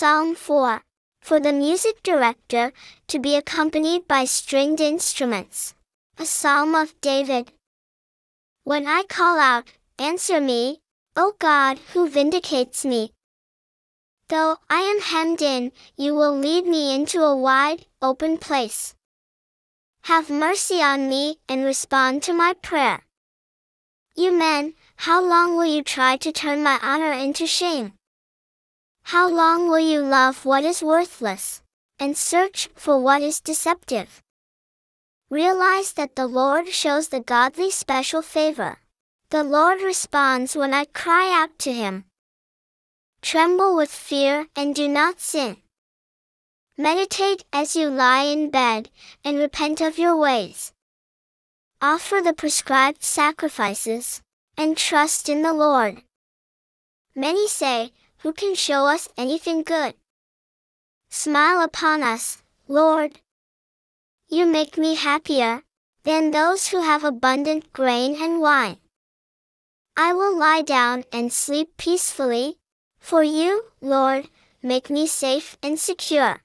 Psalm 4. For the music director, to be accompanied by stringed instruments. A psalm of David. When I call out, answer me, O God who vindicates me. Though I am hemmed in, you will lead me into a wide, open place. Have mercy on me and respond to my prayer. You men, how long will you try to turn my honor into shame? How long will you love what is worthless and search for what is deceptive? Realize that the Lord shows the godly special favor. The Lord responds when I cry out to him. Tremble with fear and do not sin. Meditate as you lie in bed and repent of your ways. Offer the prescribed sacrifices and trust in the Lord. Many say, Who can show us anything good? Smile upon us, Lord. You make me happier than those who have abundant grain and wine. I will lie down and sleep peacefully, for you, Lord, make me safe and secure.